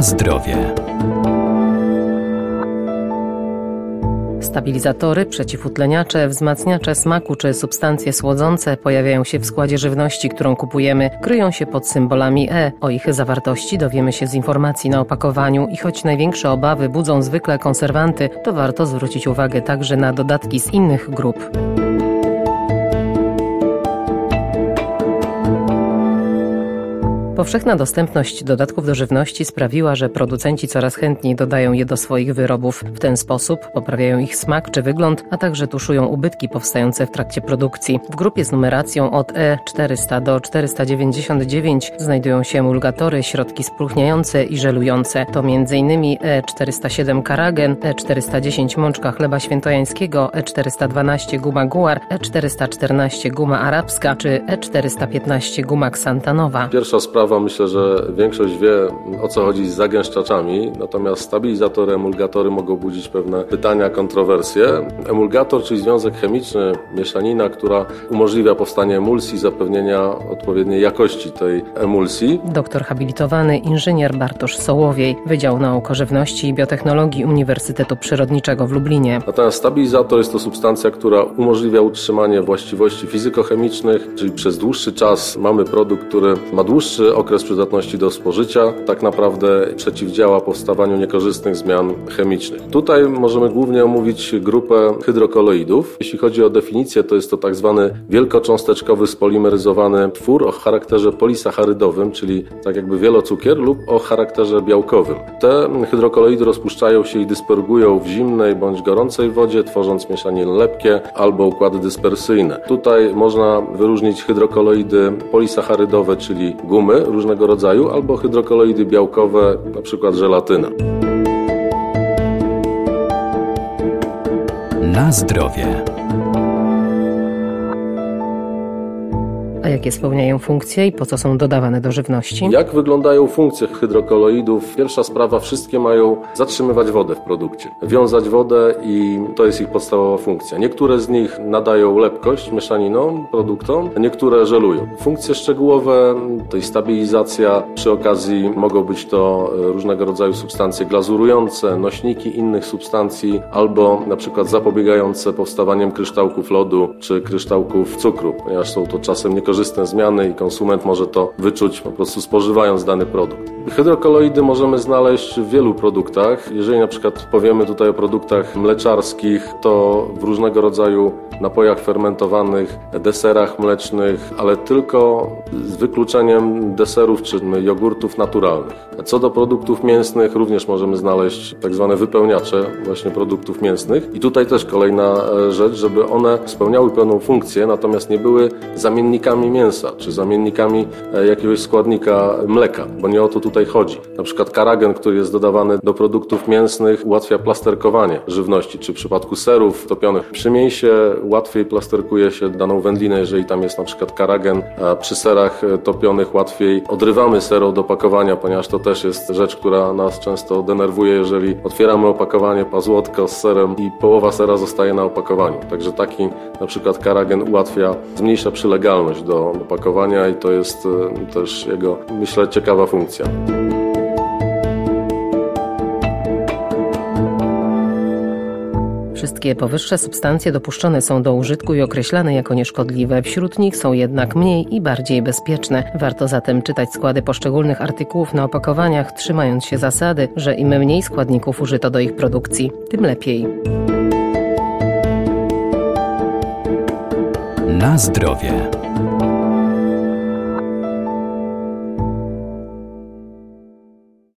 Zdrowie. Stabilizatory, przeciwutleniacze, wzmacniacze smaku czy substancje słodzące pojawiają się w składzie żywności, którą kupujemy, kryją się pod symbolami E. O ich zawartości dowiemy się z informacji na opakowaniu i choć największe obawy budzą zwykle konserwanty, to warto zwrócić uwagę także na dodatki z innych grup. Powszechna dostępność dodatków do żywności sprawiła, że producenci coraz chętniej dodają je do swoich wyrobów. W ten sposób poprawiają ich smak czy wygląd, a także tuszują ubytki powstające w trakcie produkcji. W grupie z numeracją od E400 do 499 znajdują się emulgatory, środki spróchniające i żelujące. To m.in. E407 karagen, E410 mączka chleba świętojańskiego, E412 guma guar, E414 guma arabska czy E415 guma ksantanowa. Pierwsza sprawa myślę, że większość wie o co chodzi z zagęszczaczami, natomiast stabilizatory, emulgatory mogą budzić pewne pytania, kontrowersje. Emulgator, czyli związek chemiczny, mieszanina, która umożliwia powstanie emulsji, zapewnienia odpowiedniej jakości tej emulsji. Doktor habilitowany inżynier Bartosz Sołowiej, Wydział Nauk o Żywności i Biotechnologii Uniwersytetu Przyrodniczego w Lublinie. Natomiast stabilizator jest to substancja, która umożliwia utrzymanie właściwości fizykochemicznych, czyli przez dłuższy czas mamy produkt, który ma dłuższy okres przydatności do spożycia tak naprawdę przeciwdziała powstawaniu niekorzystnych zmian chemicznych. Tutaj możemy głównie omówić grupę hydrokoloidów. Jeśli chodzi o definicję, to jest to tak zwany wielkocząsteczkowy spolimeryzowany twór o charakterze polisacharydowym, czyli tak jakby wielocukier lub o charakterze białkowym. Te hydrokoloidy rozpuszczają się i dyspergują w zimnej bądź gorącej wodzie, tworząc mieszaniny lepkie albo układy dyspersyjne. Tutaj można wyróżnić hydrokoloidy polisacharydowe, czyli gumy, różnego rodzaju, albo hydrokoloidy białkowe, na przykład żelatyna. Na zdrowie. Jakie spełniają funkcje i po co są dodawane do żywności? Jak wyglądają funkcje hydrokoloidów? Pierwsza sprawa, wszystkie mają zatrzymywać wodę w produkcie, wiązać wodę i to jest ich podstawowa funkcja. Niektóre z nich nadają lepkość mieszaninom, produktom, niektóre żelują. Funkcje szczegółowe to jest stabilizacja, przy okazji mogą być to różnego rodzaju substancje glazurujące, nośniki innych substancji albo na przykład zapobiegające powstawaniem kryształków lodu czy kryształków cukru, ponieważ są to czasem niekorzystne niekorzystne zmiany i konsument może to wyczuć po prostu spożywając dany produkt. Hydrokoloidy możemy znaleźć w wielu produktach. Jeżeli na przykład powiemy tutaj o produktach mleczarskich, to w różnego rodzaju napojach fermentowanych, deserach mlecznych, ale tylko z wykluczeniem deserów czy jogurtów naturalnych. Co do produktów mięsnych, również możemy znaleźć tak zwane wypełniacze właśnie produktów mięsnych. I tutaj też kolejna e, rzecz, żeby one spełniały pełną funkcję, natomiast nie były zamiennikami mięsa czy zamiennikami e, jakiegoś składnika mleka, bo nie o to tutaj chodzi. Na przykład karagen, który jest dodawany do produktów mięsnych, ułatwia plasterkowanie żywności, czy w przypadku serów topionych przy mięsie łatwiej plasterkuje się daną wędlinę, jeżeli tam jest na przykład karagen, a przy serach topionych łatwiej odrywamy ser od opakowania, ponieważ to też jest rzecz, która nas często denerwuje, jeżeli otwieramy opakowanie, pazłotko z serem i połowa sera zostaje na opakowaniu. Także taki na przykład karagen ułatwia, zmniejsza przylegalność do opakowania i to jest e, też jego, myślę, ciekawa funkcja. Wszystkie powyższe substancje dopuszczone są do użytku i określane jako nieszkodliwe. Wśród nich są jednak mniej i bardziej bezpieczne. Warto zatem czytać składy poszczególnych artykułów na opakowaniach, trzymając się zasady, że im mniej składników użyto do ich produkcji, tym lepiej. Na zdrowie.